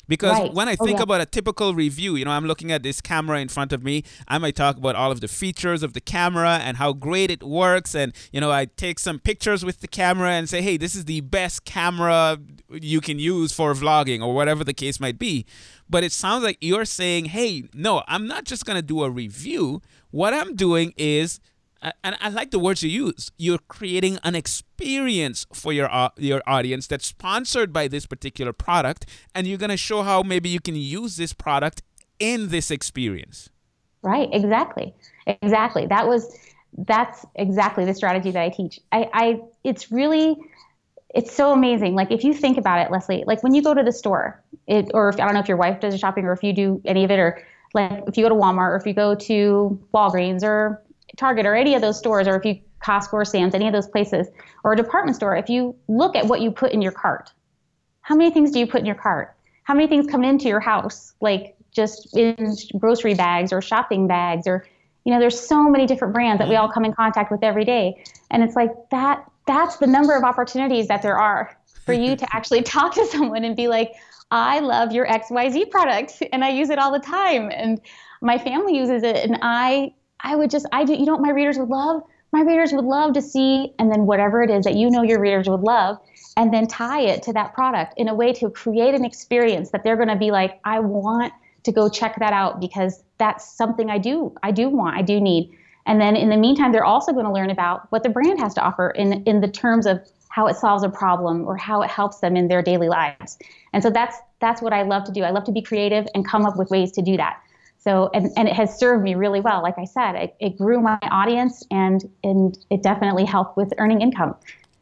because right. when I oh, think oh, yeah. about a typical review, you know, I'm looking at this camera in front of me. I might talk about all of the features of the camera and how great it works. And, you know, I take some pictures with the camera and say, hey, this is the best camera you can use for vlogging or whatever the case might be. But it sounds like you're saying, hey, no, I'm not just going to do a review. What I'm doing is and I like the words you use. You're creating an experience for your uh, your audience that's sponsored by this particular product, and you're gonna show how maybe you can use this product in this experience. Right. Exactly. Exactly. That was that's exactly the strategy that I teach. I, I it's really it's so amazing. Like if you think about it, Leslie, like when you go to the store, it or if I don't know if your wife does the shopping or if you do any of it, or like if you go to Walmart or if you go to Walgreens or Target or any of those stores, or if you Costco or Sam's, any of those places, or a department store, if you look at what you put in your cart, how many things do you put in your cart? How many things come into your house, like just in grocery bags or shopping bags, or you know, there's so many different brands that we mm-hmm. all come in contact with every day, and it's like that. That's the number of opportunities that there are for you to actually talk to someone and be like, I love your XYZ product and I use it all the time. And my family uses it and I I would just, I do, you know what my readers would love? My readers would love to see, and then whatever it is that you know your readers would love, and then tie it to that product in a way to create an experience that they're going to be like, I want to go check that out because that's something I do I do want I do need. And then in the meantime, they're also going to learn about what the brand has to offer in in the terms of how it solves a problem or how it helps them in their daily lives. And so that's that's what I love to do. I love to be creative and come up with ways to do that. So and, and it has served me really well. Like I said, it, it grew my audience and and it definitely helped with earning income.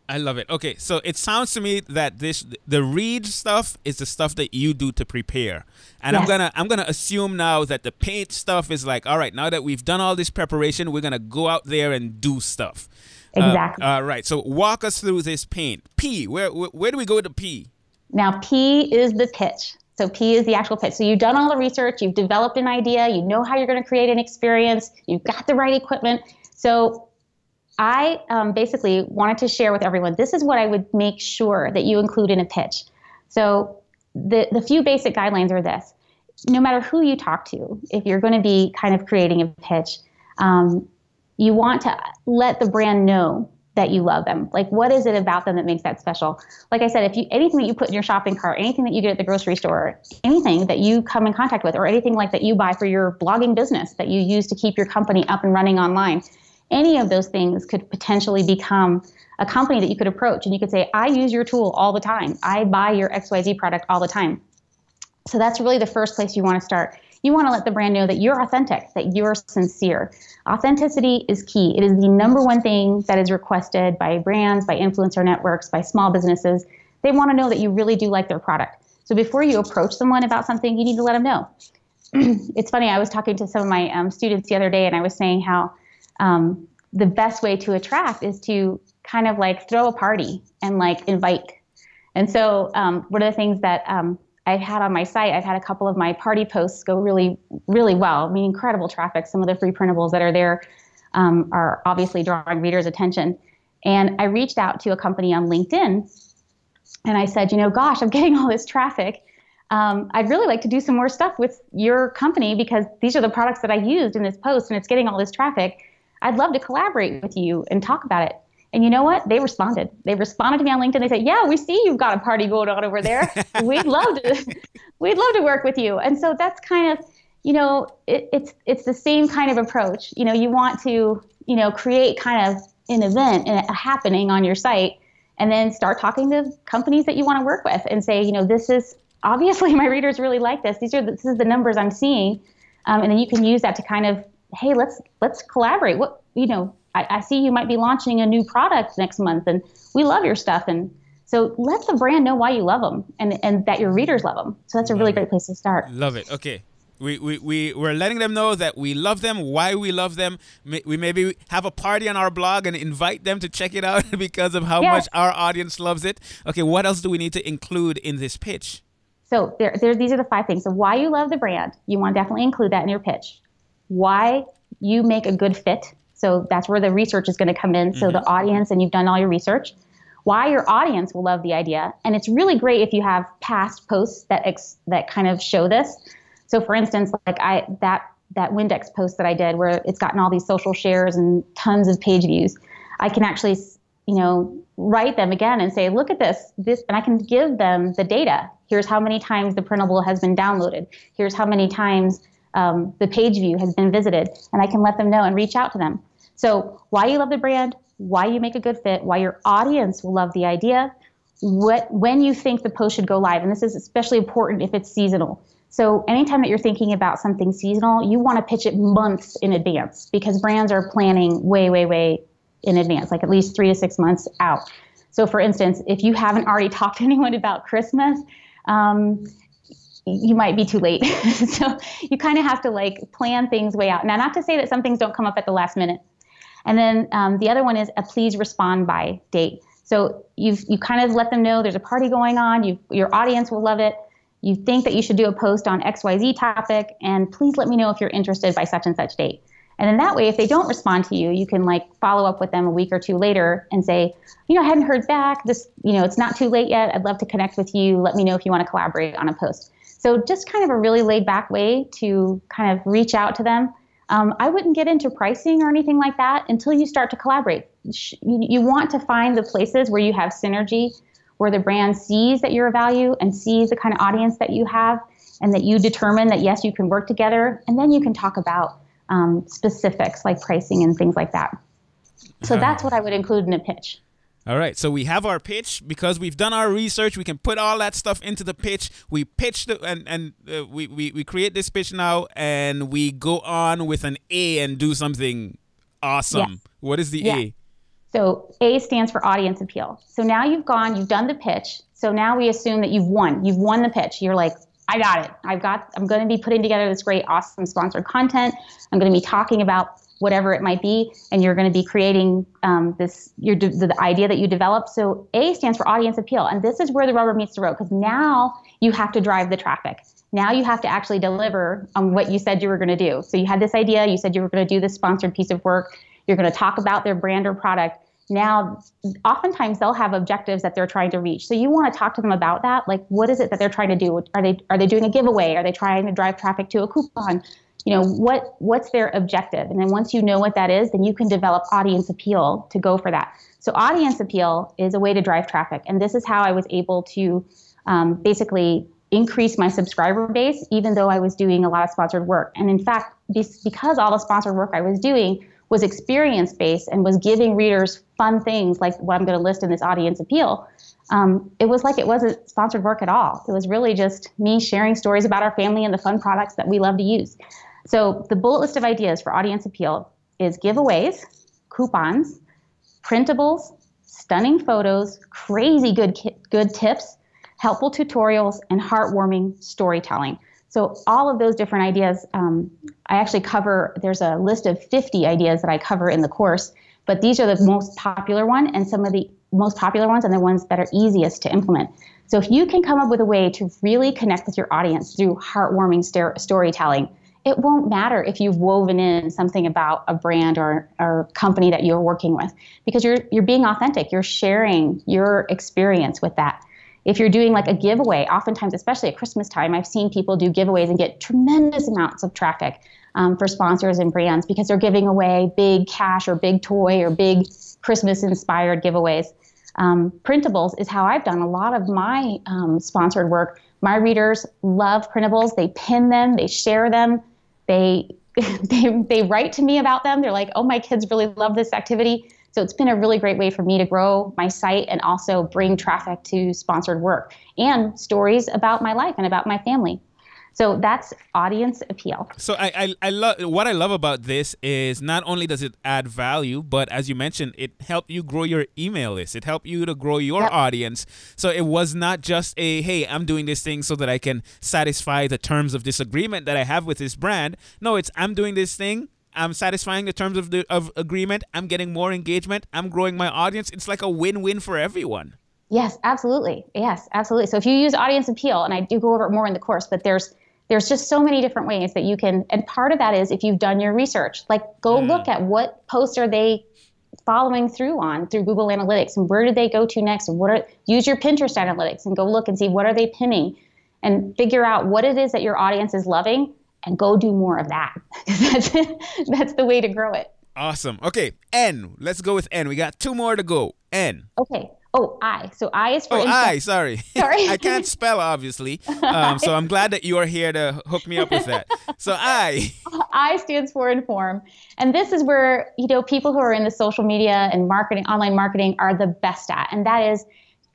I love it. Okay, so it sounds to me that this the read stuff is the stuff that you do to prepare. And yes. I'm gonna I'm gonna assume now that the paint stuff is like, all right, now that we've done all this preparation, we're gonna go out there and do stuff. Exactly. Uh, all right. So walk us through this paint. P. Where where, where do we go with the P? Now P is the pitch. So P is the actual pitch. So you've done all the research, you've developed an idea, you know how you're going to create an experience, you've got the right equipment. So I um, basically wanted to share with everyone this is what I would make sure that you include in a pitch. So the, the few basic guidelines are this no matter who you talk to, if you're going to be kind of creating a pitch, um, you want to let the brand know that you love them. Like, what is it about them that makes that special? Like I said, if you anything that you put in your shopping cart, anything that you get at the grocery store, anything that you come in contact with, or anything like that you buy for your blogging business that you use to keep your company up and running online, any of those things could potentially become a company that you could approach and you could say, I use your tool all the time. I buy your XYZ product all the time. So that's really the first place you want to start. You want to let the brand know that you're authentic, that you're sincere. Authenticity is key. It is the number one thing that is requested by brands, by influencer networks, by small businesses. They want to know that you really do like their product. So before you approach someone about something, you need to let them know. it's funny, I was talking to some of my um, students the other day and I was saying how um, the best way to attract is to kind of like throw a party and like invite. And so um, one of the things that um, I've had on my site, I've had a couple of my party posts go really, really well. I mean, incredible traffic. Some of the free printables that are there um, are obviously drawing readers' attention. And I reached out to a company on LinkedIn and I said, you know, gosh, I'm getting all this traffic. Um, I'd really like to do some more stuff with your company because these are the products that I used in this post and it's getting all this traffic. I'd love to collaborate with you and talk about it. And you know what? They responded. They responded to me on LinkedIn. They said, "Yeah, we see you've got a party going on over there. we'd love to, we'd love to work with you." And so that's kind of, you know, it, it's it's the same kind of approach. You know, you want to, you know, create kind of an event and a happening on your site, and then start talking to companies that you want to work with, and say, you know, this is obviously my readers really like this. These are the, this is the numbers I'm seeing, um, and then you can use that to kind of hey, let's let's collaborate. What you know, I, I see you might be launching a new product next month, and we love your stuff, and so let the brand know why you love them and, and that your readers love them. So that's a really great place to start. Love it. Okay. We, we, we, we're letting them know that we love them, why we love them. We maybe have a party on our blog and invite them to check it out because of how yes. much our audience loves it. Okay, what else do we need to include in this pitch? So there, there, these are the five things. So why you love the brand, you want to definitely include that in your pitch why you make a good fit. So that's where the research is going to come in. So mm-hmm. the audience, and you've done all your research, why your audience will love the idea. And it's really great if you have past posts that ex- that kind of show this. So for instance, like I that that Windex post that I did where it's gotten all these social shares and tons of page views, I can actually you know write them again and say, look at this, this, and I can give them the data. Here's how many times the printable has been downloaded. Here's how many times um, the page view has been visited, and I can let them know and reach out to them. So, why you love the brand, why you make a good fit, why your audience will love the idea, what when you think the post should go live, and this is especially important if it's seasonal. So, anytime that you're thinking about something seasonal, you want to pitch it months in advance because brands are planning way, way, way in advance, like at least three to six months out. So, for instance, if you haven't already talked to anyone about Christmas, um, you might be too late. so you kind of have to like plan things way out. Now, not to say that some things don't come up at the last minute. And then um, the other one is a please respond by date. So you've you kind of let them know there's a party going on. You your audience will love it. You think that you should do a post on XYZ topic, and please let me know if you're interested by such and such date. And then that way, if they don't respond to you, you can like follow up with them a week or two later and say, you know, I hadn't heard back. This, you know, it's not too late yet. I'd love to connect with you. Let me know if you want to collaborate on a post. So just kind of a really laid back way to kind of reach out to them. Um, I wouldn't get into pricing or anything like that until you start to collaborate. You, you want to find the places where you have synergy, where the brand sees that you're a value and sees the kind of audience that you have, and that you determine that yes, you can work together, and then you can talk about um, specifics like pricing and things like that. So uh-huh. that's what I would include in a pitch. All right, so we have our pitch because we've done our research. We can put all that stuff into the pitch. We pitch the and and uh, we, we we create this pitch now, and we go on with an A and do something awesome. What is the yes. A? So A stands for audience appeal. So now you've gone, you've done the pitch. So now we assume that you've won. You've won the pitch. You're like, I got it. I've got. I'm going to be putting together this great, awesome sponsored content. I'm going to be talking about whatever it might be, and you're going to be creating um, this your the, the idea that you develop. So A stands for audience appeal, and this is where the rubber meets the road because now you have to drive the traffic. Now you have to actually deliver on what you said you were going to do. So you had this idea, you said you were going to do this sponsored piece of work. You're going to talk about their brand or product. Now, oftentimes they'll have objectives that they're trying to reach. So you want to talk to them about that. Like, what is it that they're trying to do? Are they are they doing a giveaway? Are they trying to drive traffic to a coupon? You know what what's their objective and then once you know what that is then you can develop audience appeal to go for that so audience appeal is a way to drive traffic and this is how i was able to um, basically increase my subscriber base even though i was doing a lot of sponsored work and in fact because all the sponsored work i was doing was experience based and was giving readers fun things like what i'm going to list in this audience appeal um, it was like it wasn't sponsored work at all. It was really just me sharing stories about our family and the fun products that we love to use. So the bullet list of ideas for audience appeal is giveaways, coupons, printables, stunning photos, crazy good good tips, helpful tutorials, and heartwarming storytelling. So all of those different ideas, um, I actually cover. There's a list of 50 ideas that I cover in the course, but these are the most popular one and some of the most popular ones and the ones that are easiest to implement. So if you can come up with a way to really connect with your audience through heartwarming st- storytelling, it won't matter if you've woven in something about a brand or, or company that you're working with because you're you're being authentic. You're sharing your experience with that. If you're doing like a giveaway oftentimes especially at christmas time i've seen people do giveaways and get tremendous amounts of traffic um, for sponsors and brands because they're giving away big cash or big toy or big christmas inspired giveaways. Um, printables is how i've done a lot of my um, sponsored work. My readers love printables. They pin them. They share them they they they write to me about them. They're like, "Oh, my kids really love this activity." So it's been a really great way for me to grow my site and also bring traffic to sponsored work and stories about my life and about my family. So that's audience appeal. So I, I, I love what I love about this is not only does it add value, but as you mentioned, it helped you grow your email list. It helped you to grow your yep. audience. So it was not just a hey, I'm doing this thing so that I can satisfy the terms of disagreement that I have with this brand. No, it's I'm doing this thing I'm satisfying the terms of the of agreement. I'm getting more engagement. I'm growing my audience. It's like a win-win for everyone. Yes, absolutely. Yes, absolutely. So if you use audience appeal, and I do go over it more in the course, but there's there's just so many different ways that you can and part of that is if you've done your research like go mm. look at what posts are they following through on through google analytics and where did they go to next? And what are use your pinterest analytics and go look and see what are they pinning and figure out what it is that your audience is loving and go do more of that. That's that's the way to grow it. Awesome. Okay n. Let's go with n. We got two more to go. N. Okay Oh, I. So I is for. Oh, I. Sorry. Sorry. I can't spell obviously. Um, so I'm glad that you are here to hook me up with that. So I. I stands for inform, and this is where you know people who are in the social media and marketing, online marketing, are the best at, and that is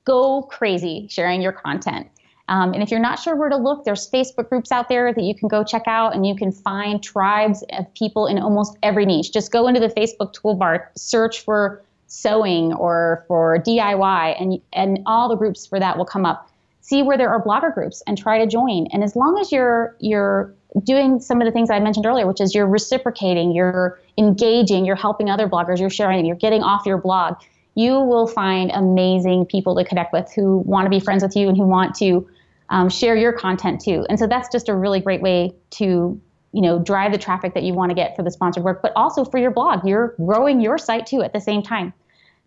go crazy sharing your content. Um, and if you're not sure where to look, there's Facebook groups out there that you can go check out, and you can find tribes of people in almost every niche. Just go into the Facebook toolbar, search for sewing or for DIY, and and all the groups for that will come up. See where there are blogger groups and try to join. And as long as you're you're doing some of the things I mentioned earlier, which is you're reciprocating, you're engaging, you're helping other bloggers, you're sharing, you're getting off your blog, you will find amazing people to connect with who want to be friends with you and who want to um, share your content too. And so that's just a really great way to you know drive the traffic that you want to get for the sponsored work, but also for your blog. You're growing your site too at the same time.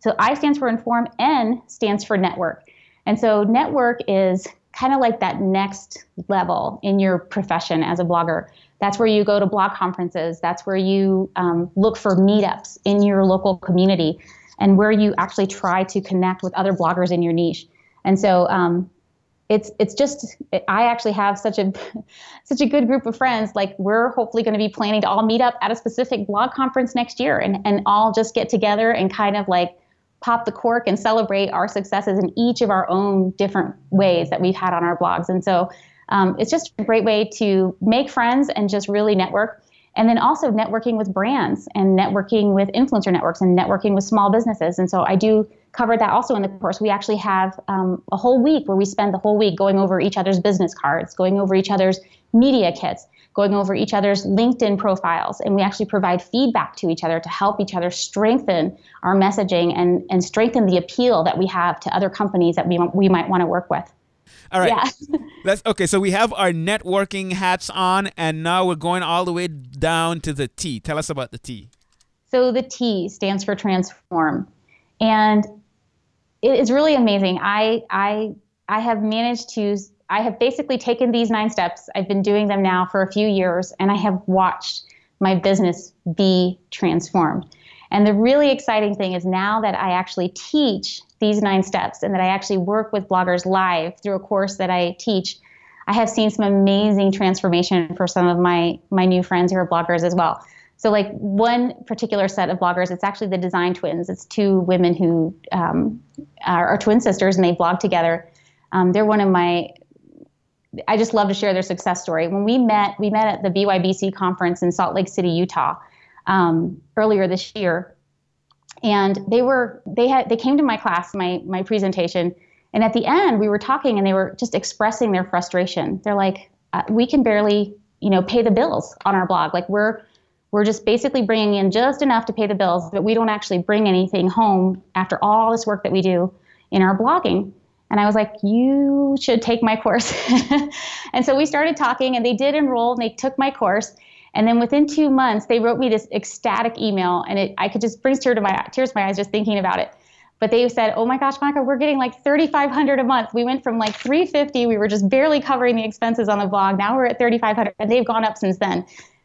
So I stands for inform, N stands for network. And so network is kind of like that next level in your profession as a blogger. That's where you go to blog conferences. That's where you um, look for meetups in your local community and where you actually try to connect with other bloggers in your niche. And so um, it's it's just I actually have such a such a good group of friends. Like we're hopefully going to be planning to all meet up at a specific blog conference next year and and all just get together and kind of like pop the cork and celebrate our successes in each of our own different ways that we've had on our blogs. And so um, it's just a great way to make friends and just really network. And then also networking with brands and networking with influencer networks and networking with small businesses. And so I do cover that also in the course. We actually have um, a whole week where we spend the whole week going over each other's business cards, going over each other's media kits, going over each other's LinkedIn profiles, and we actually provide feedback to each other to help each other strengthen our messaging and, and strengthen the appeal that we have to other companies that we, we might want to work with. All right. Yeah. Let's okay, so we have our networking hats on and now we're going all the way down to the T. Tell us about the T. So the T stands for transform. And it is really amazing. I I I have managed to I have basically taken these nine steps. I've been doing them now for a few years, and I have watched my business be transformed. And the really exciting thing is now that I actually teach these nine steps and that I actually work with bloggers live through a course that I teach, I have seen some amazing transformation for some of my my new friends who are bloggers as well. So, like one particular set of bloggers, it's actually the Design Twins. It's two women who um, are, are, twin sisters, and they blog together. Um, they're one of my I just love to share their success story. When we met, we met at the BYBC conference in Salt Lake City, Utah, um, earlier this year, and they were they had they came to my class, my my presentation, and at the end we were talking, and they were just expressing their frustration. They're like, uh, we can barely you know pay the bills on our blog, like we're we're just basically bringing in just enough to pay the bills, but we don't actually bring anything home after all this work that we do in our blogging. And I was like, you should take my course. and so we started talking, and they did enroll, and they took my course. And then within two months, they wrote me this ecstatic email, and it, I could just bring tears to my tears to my eyes just thinking about it. But they said, "Oh my gosh, Monica, we're getting like 3,500 a month. We went from like 350, we were just barely covering the expenses on the blog. Now we're at 3,500, and they've gone up since then."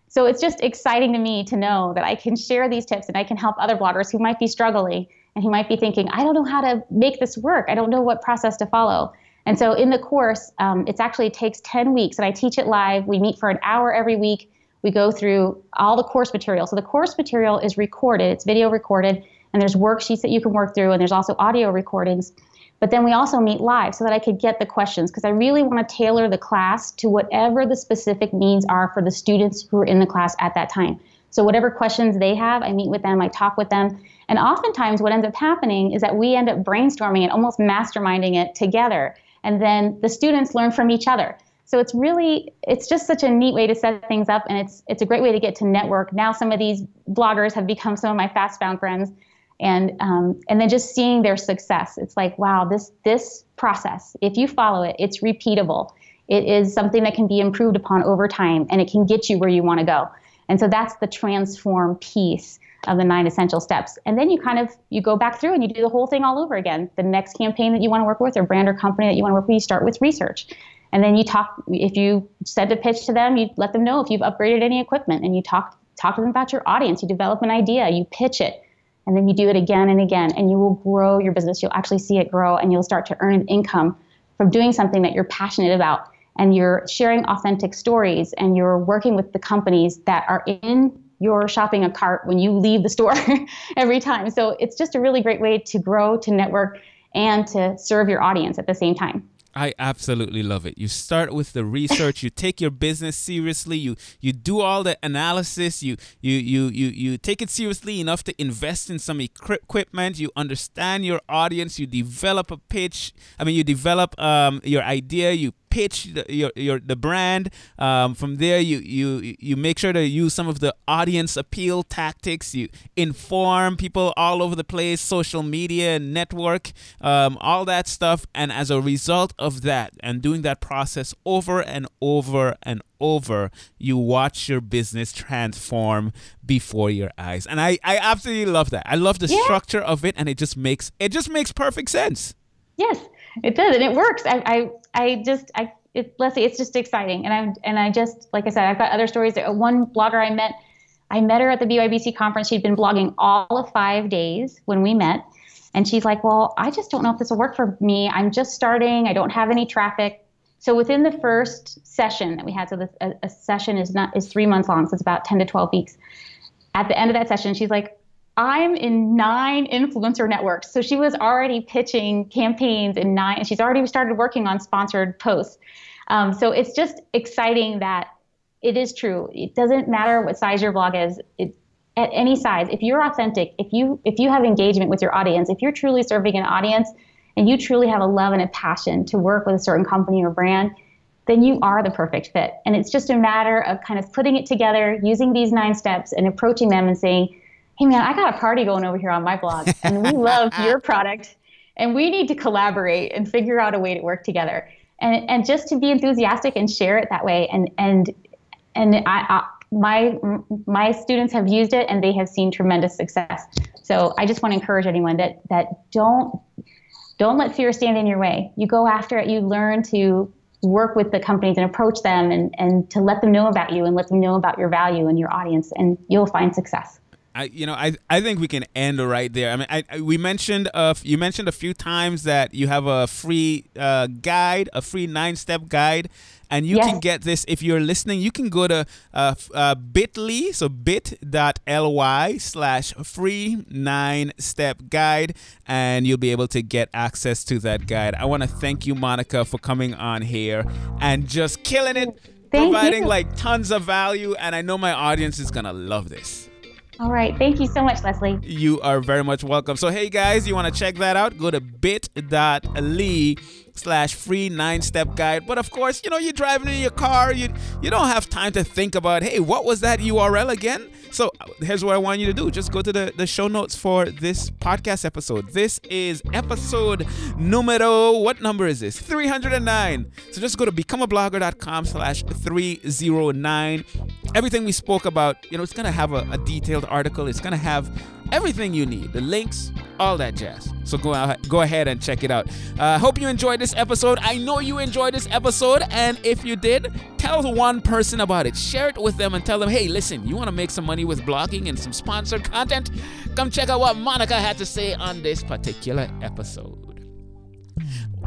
So it's just exciting to me to know that I can share these tips and I can help other bloggers who might be struggling and he might be thinking, I don't know how to make this work. I don't know what process to follow. And so in the course, um, it's actually takes 10 weeks, and I teach it live. We meet for an hour every week. We go through all the course material. So the course material is recorded, it's video recorded, and there's worksheets that you can work through, and there's also audio recordings. But then we also meet live so that I could get the questions because I really want to tailor the class to whatever the specific needs are for the students who are in the class at that time. So whatever questions they have, I meet with them, I talk with them, and oftentimes, what ends up happening is that we end up brainstorming and almost masterminding it together. And then the students learn from each other. So it's really, it's just such a neat way to set things up, and it's it's a great way to get to network. Now some of these bloggers have become some of my fast found friends, and um, and then just seeing their success, it's like wow, this this process, if you follow it, it's repeatable. It is something that can be improved upon over time, and it can get you where you want to go. And so that's the transform piece of the nine essential steps. And then you kind of you go back through and you do the whole thing all over again. The next campaign that you want to work with or brand or company that you want to work with, you start with research. And then you talk if you send a pitch to them, you let them know if you've upgraded any equipment and you talk talk to them about your audience. You develop an idea, you pitch it, and then you do it again and again and you will grow your business. You'll actually see it grow and you'll start to earn an income from doing something that you're passionate about and you're sharing authentic stories and you're working with the companies that are in your shopping a cart when you leave the store every time. So it's just a really great way to grow, to network, and to serve your audience at the same time. I absolutely love it. You start with the research, you take your business seriously, you you do all the analysis, you you you you you take it seriously enough to invest in some equipment, you understand your audience, you develop a pitch, I mean you develop um, your idea, you pitch the, your, your the brand. Um, from there, you you you make sure to use some of the audience appeal tactics. You inform people all over the place, social media, network, um, all that stuff. And as a result of that, and doing that process over and over and over, you watch your business transform before your eyes. And I, I absolutely love that. I love the yeah. structure of it, and it just makes it just makes perfect sense. Yes, it does, and it works. I, I, I just, I, it, Leslie, it's just exciting, and I, and I just, like I said, I've got other stories. Uh, one blogger I met, I met her at the BYBC conference. She'd been blogging all of five days when we met, And she's like, Well, I just don't know if this will work for me. I'm just starting, I don't have any traffic. So within the first session that we had, so a, a session is not is three months long, so it's about 10 to 12 weeks. At the end of that session, she's like, I'm in nine influencer networks. So she was already pitching campaigns in nine, and she's already started working on sponsored posts. Um, so it's just exciting that it is true. It doesn't matter what size your blog is. It, at any size, if you're authentic, if you if you have engagement with your audience, if you're truly serving an audience, and you truly have a love and a passion to work with a certain company or brand, then you are the perfect fit. And it's just a matter of kind of putting it together, using these nine steps, and approaching them and saying, "Hey, man, I got a party going over here on my blog, and we love your product." And we need to collaborate and figure out a way to work together. And and just to be enthusiastic and share it that way and and and I, I, my my students have used it and they have seen tremendous success. So i just want to encourage anyone that that don't don't let fear stand in your way. You go after it you learn to work with the companies and approach them and, and to let them know about you and let them know about your value and your audience and you'll find success I, you know, I, I think we can end right there. I mean, I, I we mentioned uh, you mentioned a few times that you have a free uh, guide, a free nine step guide, and you yes. can get this if you're listening. You can go to uh, uh, Bitly, so bit.ly slash free nine step guide, and you'll be able to get access to that guide. I want to thank you, Monica, for coming on here and just killing it, thank providing you. like tons of value, and I know my audience is gonna love this. All right. Thank you so much, Leslie. You are very much welcome. So, hey guys, you want to check that out? Go to bit.ly slash free nine step guide. But of course, you know, you're driving in your car, you you don't have time to think about, hey, what was that URL again? So uh, here's what I want you to do. Just go to the, the show notes for this podcast episode. This is episode numero, what number is this? 309. So just go to becomeablogger.com slash 309. Everything we spoke about, you know, it's going to have a, a detailed article. It's going to have everything you need, the links, all that jazz. So go out, go ahead and check it out. I uh, hope you enjoyed this episode. I know you enjoyed this episode, and if you did, tell one person about it. Share it with them and tell them, hey, listen, you want to make some money with blogging and some sponsored content? Come check out what Monica had to say on this particular episode.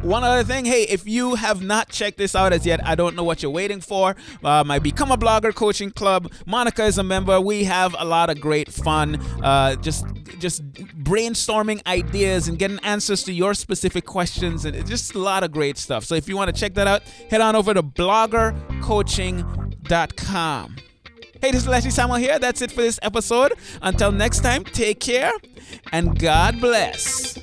One other thing, hey, if you have not checked this out as yet, I don't know what you're waiting for. Uh, my Become a Blogger Coaching Club. Monica is a member. We have a lot of great fun, uh, just just brainstorming ideas and getting answers to your specific questions, and just a lot of great stuff. So if you want to check that out, head on over to bloggercoaching.com. Hey, this is Leslie Samuel here. That's it for this episode. Until next time, take care and God bless.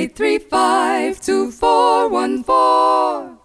eight three five two four one four.